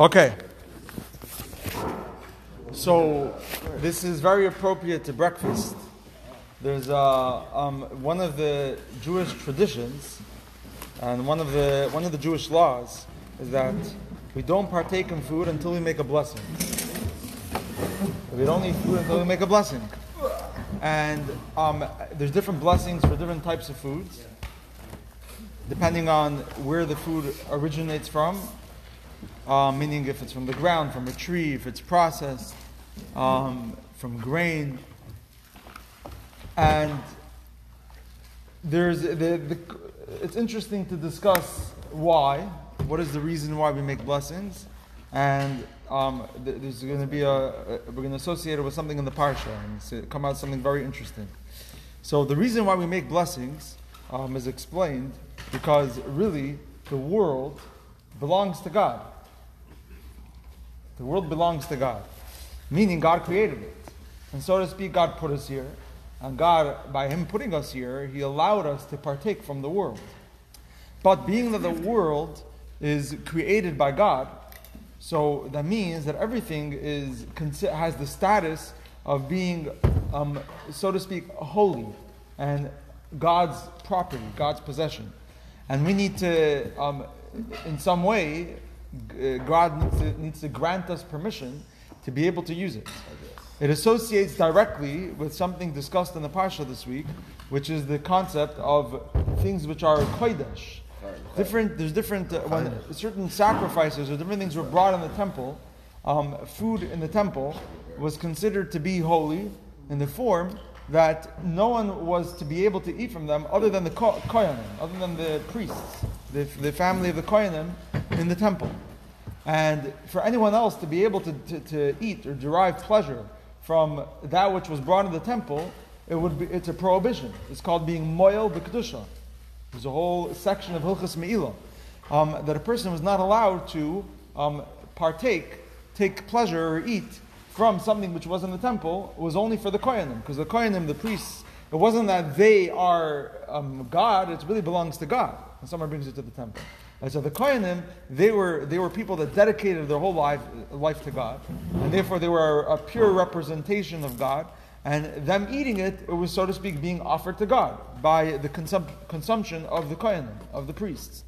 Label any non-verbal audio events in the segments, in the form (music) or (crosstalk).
Okay. So this is very appropriate to breakfast. There's uh, um, one of the Jewish traditions, and one of the one of the Jewish laws is that we don't partake in food until we make a blessing. We don't eat food until we make a blessing. And um, there's different blessings for different types of foods, depending on where the food originates from um, meaning if it's from the ground, from a tree, if it's processed, um, from grain. And there's the, the, it's interesting to discuss why. What is the reason why we make blessings? And um, there's going to be a, a we're going to associate it with something in the parsha and come out something very interesting. So the reason why we make blessings um, is explained because really the world belongs to God. The world belongs to God, meaning God created it. And so to speak, God put us here. And God, by Him putting us here, He allowed us to partake from the world. But being that the world is created by God, so that means that everything is has the status of being, um, so to speak, holy and God's property, God's possession. And we need to, um, in some way, God needs to, needs to grant us permission to be able to use it. It associates directly with something discussed in the Parsha this week, which is the concept of things which are kodesh. Different, there's different, uh, when certain sacrifices or different things were brought in the temple, um, food in the temple was considered to be holy in the form that no one was to be able to eat from them other than the koyanim, other than the priests, the, the family of the koyanim in the temple. And for anyone else to be able to, to, to, eat or derive pleasure from that which was brought in the temple, it would be, it's a prohibition. It's called being moyel b'kedusha. There's a whole section of Hilchas Me'ilah um, that a person was not allowed to um, partake, take pleasure or eat from something which was in the temple It was only for the Kohanim, because the Kohanim, the priests, it wasn't that they are um, God, it really belongs to God. And someone brings it to the temple. And so the Kohanim, they were, they were people that dedicated their whole life, life to God, and therefore they were a pure representation of God. And them eating it, it was, so to speak, being offered to God by the consum- consumption of the Kohanim, of the priests.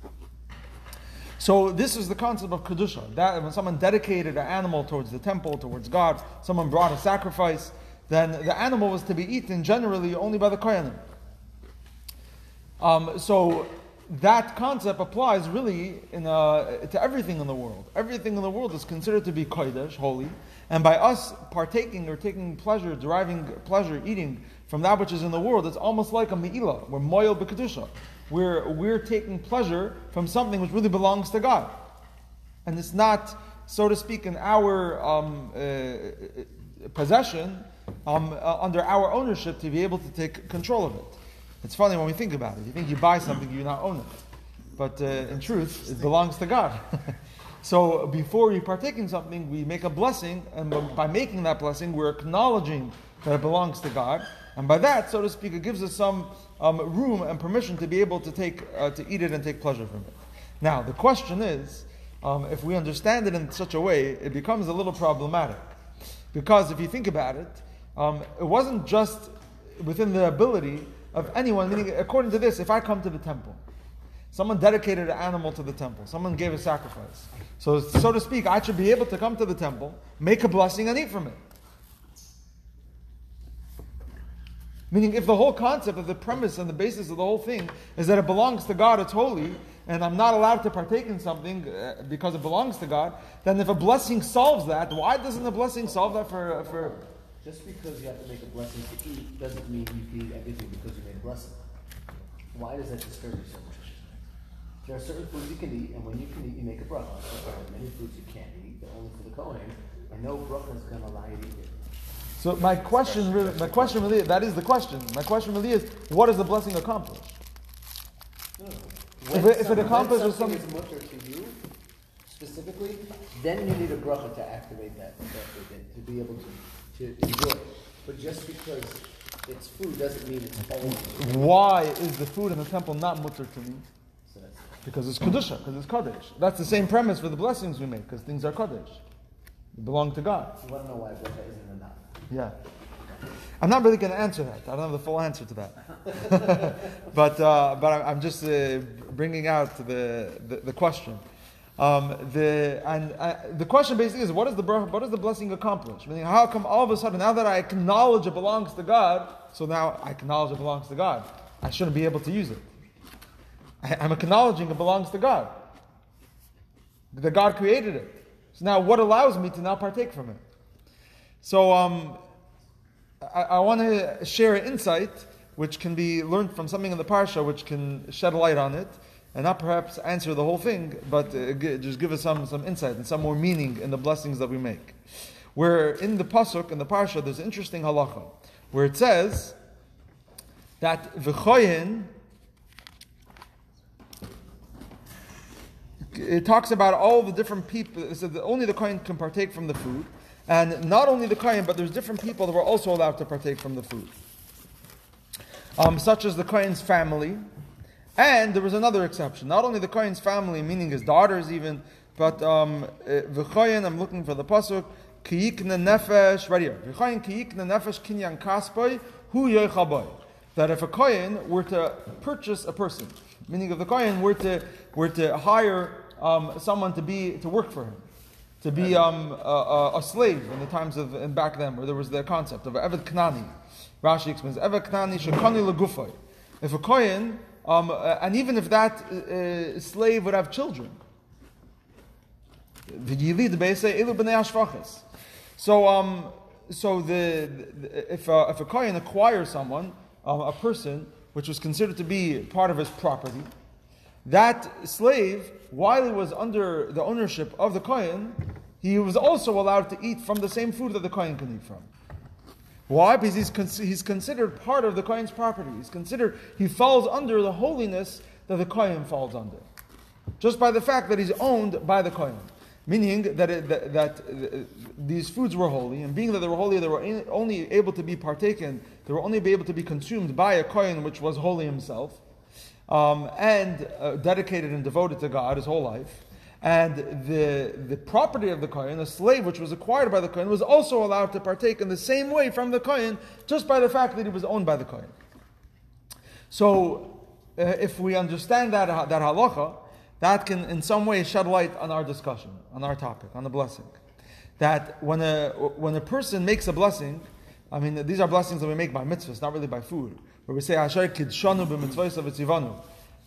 So this is the concept of kedusha. That when someone dedicated an animal towards the temple, towards God, someone brought a sacrifice, then the animal was to be eaten generally only by the koyanim. Um, so that concept applies really in, uh, to everything in the world. Everything in the world is considered to be kodesh, holy, and by us partaking or taking pleasure, deriving pleasure, eating from that which is in the world, it's almost like a me'ilah. We're moyel b'kedusha we're, we're taking pleasure from something which really belongs to God. And it's not, so to speak, in our um, uh, possession, um, uh, under our ownership, to be able to take control of it. It's funny when we think about it. You think you buy something, you not own it. But uh, in truth, it belongs to God. (laughs) so before we partake in something, we make a blessing, and by making that blessing, we're acknowledging that it belongs to God. And by that, so to speak, it gives us some um, room and permission to be able to take uh, to eat it and take pleasure from it. Now, the question is, um, if we understand it in such a way, it becomes a little problematic, because if you think about it, um, it wasn't just within the ability of anyone. Meaning, according to this, if I come to the temple, someone dedicated an animal to the temple, someone gave a sacrifice. So, so to speak, I should be able to come to the temple, make a blessing, and eat from it. Meaning, if the whole concept of the premise and the basis of the whole thing is that it belongs to God, it's holy, and I'm not allowed to partake in something uh, because it belongs to God, then if a blessing solves that, why doesn't a blessing solve that for. For Just because you have to make a blessing to eat doesn't mean you can eat everything because you made a blessing. Why does that disturb you so much? There are certain foods you can eat, and when you can eat, you make a bracha. There are many foods you can't eat, they're only for the Kohen, and no bracha is going to allow you to eat it. So my question really, my question really, that is the question. My question really is, what does the blessing accomplish? If it, if it accomplishes something is to you specifically, then you need a bracha to activate that, that to be able to, to enjoy. But just because it's food doesn't mean it's holy. Why is the food in the temple not mutar to me? So Because it's Kedusha, because it's kodesh. That's the same premise for the blessings we make, because things are kodesh. They belong to God. You want to know why bracha isn't enough? Yeah. I'm not really going to answer that. I don't have the full answer to that. (laughs) but uh, but I'm- I'm just uh, bringing out the, the, the question. Um, the, and uh, the question basically is what, is the, what does the blessing accomplish? Meaning, how come all of a sudden, now that I acknowledge it belongs to God, so now I acknowledge it belongs to God, I shouldn't be able to use it? I, I'm acknowledging it belongs to God. That God created it. So now, what allows me to now partake from it? So, um, I, I want to share an insight which can be learned from something in the parsha, which can shed light on it, and not perhaps answer the whole thing, but uh, g- just give us some, some insight and some more meaning in the blessings that we make. Where in the pasuk in the parsha, there's interesting halacha where it says that v'choyin. It talks about all the different people. It says that only the kohen can partake from the food, and not only the kohen, but there's different people that were also allowed to partake from the food, um, such as the kohen's family, and there was another exception. Not only the kohen's family, meaning his daughters, even, but um, v'choyin. I'm looking for the pasuk. Kiyikne nefesh, right here. V'choyin kiyikne nefesh kinyan kaspoy hu yoichaboy. That if a kohen were to purchase a person, meaning if the kohen were to were to hire um, someone to be to work for him, to be um, a, a, a slave in the times of and back then, where there was the concept of Eved Knani. Rashi explains Eved Knani shekani legufay. If a kohen, um, uh, and even if that uh, slave would have children. So, um, so the, the if a, if a kohen acquires someone, a person which was considered to be part of his property, that slave, while he was under the ownership of the kohen, he was also allowed to eat from the same food that the kohen can eat from. Why? Because he's, con- he's considered part of the kohen's property. He's considered he falls under the holiness that the kohen falls under, just by the fact that he's owned by the kohen. Meaning that, it, that, that uh, these foods were holy, and being that they were holy, they were in- only able to be partaken, they were only able to be consumed by a kohen which was holy himself, um, and uh, dedicated and devoted to God his whole life. And the, the property of the kohen, the slave which was acquired by the kohen, was also allowed to partake in the same way from the kohen, just by the fact that he was owned by the kohen. So, uh, if we understand that, that halacha, that can in some way shed light on our discussion, on our topic, on the blessing. That when a, when a person makes a blessing, I mean, these are blessings that we make by mitzvahs, not really by food, where we say, Asher kidshanu b'mitzvahs v'tzivanu.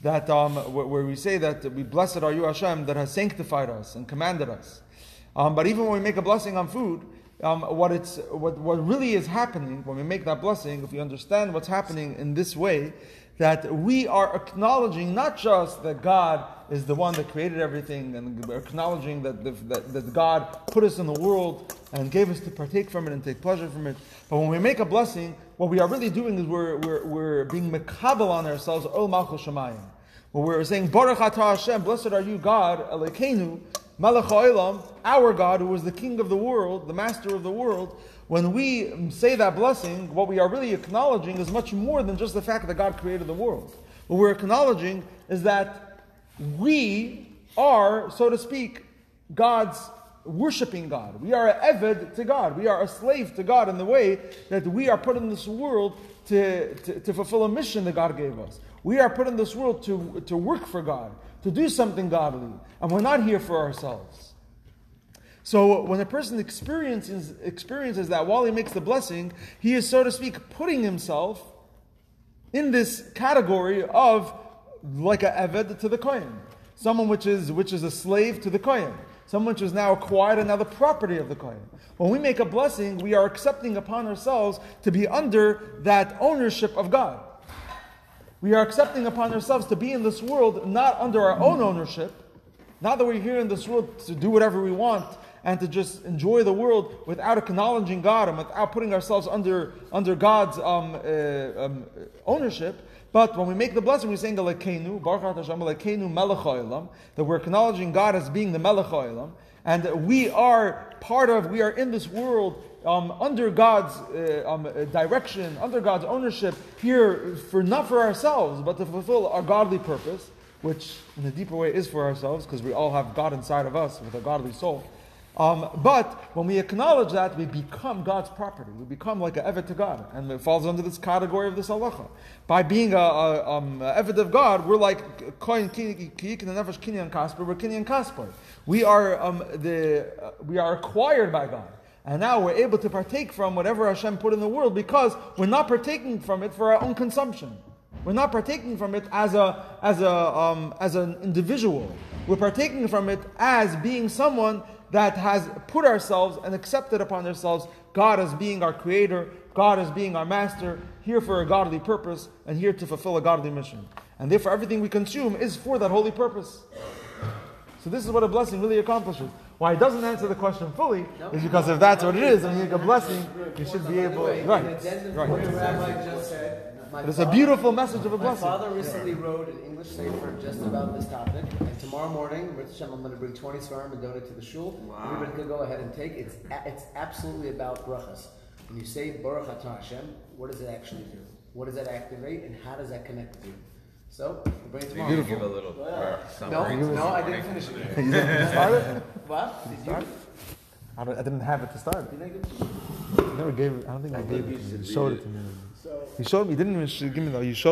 That, um, where we say that we blessed are you Hashem that has sanctified us and commanded us. Um, but even when we make a blessing on food, um, what, it's, what, what really is happening when we make that blessing, if we understand what's happening in this way, that we are acknowledging not just that God is the one that created everything, and acknowledging that, the, that, that God put us in the world and gave us to partake from it and take pleasure from it, but when we make a blessing, what we are really doing is we're, we're, we're being mekabel on ourselves, Ol Malchus Shemayim. When we're saying, Baruch Atah Hashem, blessed are you, God, Elokeinu, Melech HaOlam, our God, who is the King of the world, the Master of the world, when we say that blessing, what we are really acknowledging is much more than just the fact that God created the world. What we're acknowledging is that we are, so to speak, God's worshiping God. We are an eved to God. We are a slave to God in the way that we are put in this world to, to, to fulfill a mission that God gave us. We are put in this world to, to work for God, to do something godly, and we're not here for ourselves. So when a person experiences, experiences that while he makes the blessing, he is, so to speak, putting himself in this category of like a eved to the kohen, someone which is which is a slave to the kohen, someone is now acquired another property of the kohen. When we make a blessing, we are accepting upon ourselves to be under that ownership of God. We are accepting upon ourselves to be in this world not under our own ownership, not that we're here in this world to do whatever we want and to just enjoy the world without acknowledging God and without putting ourselves under, under God's um, uh, um, ownership. But when we make the blessing, we're saying Elokeinu, Baruch Hashem Elokeinu Melech that we're acknowledging God as being the Melech and we are part of, we are in this world um, under God's uh, um, direction, under God's ownership, here for not for ourselves, but to fulfill our godly purpose. which in a deeper way is for ourselves, because we all have God inside of us with a godly soul. Um, but when we acknowledge that, we become God's property. We become like an eved to God, and it falls under this category of this halacha. By being a, a, um, a eved of God, we're like kohen and kinyan kasper. We're kinyan kasper. We are um, the uh, we are acquired by God, and now we're able to partake from whatever Hashem put in the world because we're not partaking from it for our own consumption. We're not partaking from it as a as a um, as an individual. We're partaking from it as being someone that has put ourselves and accepted upon ourselves God as being our creator, God as being our master, here for a godly purpose, and here to fulfill a godly mission. And therefore, everything we consume is for that holy purpose. So, this is what a blessing really accomplishes. Why it doesn't answer the question fully is because if that's what it is, and you get a blessing, you should be able. Right. right. What the rabbi just said, my But it's a beautiful message of a blessing. My father recently wrote an English sefer just about this topic, and tomorrow morning, Rich Hashem, I'm going to bring 20 sefarim and donate to the shul. Everybody can go ahead and take. It's it's absolutely about brachas. When you say Baruch Atah Hashem, what does it actually do? What does that activate, and how does that connect with you? So, we'll bring it tomorrow. Beautiful. Give a little uh, No, no, I (laughs) didn't finish it. You didn't start it? What? Did you? I, don't, I didn't have it to start. Did I give it to you? I never gave it. I don't think I, gave it to you. You showed it to me. You showed me. You didn't even give me though. You showed me.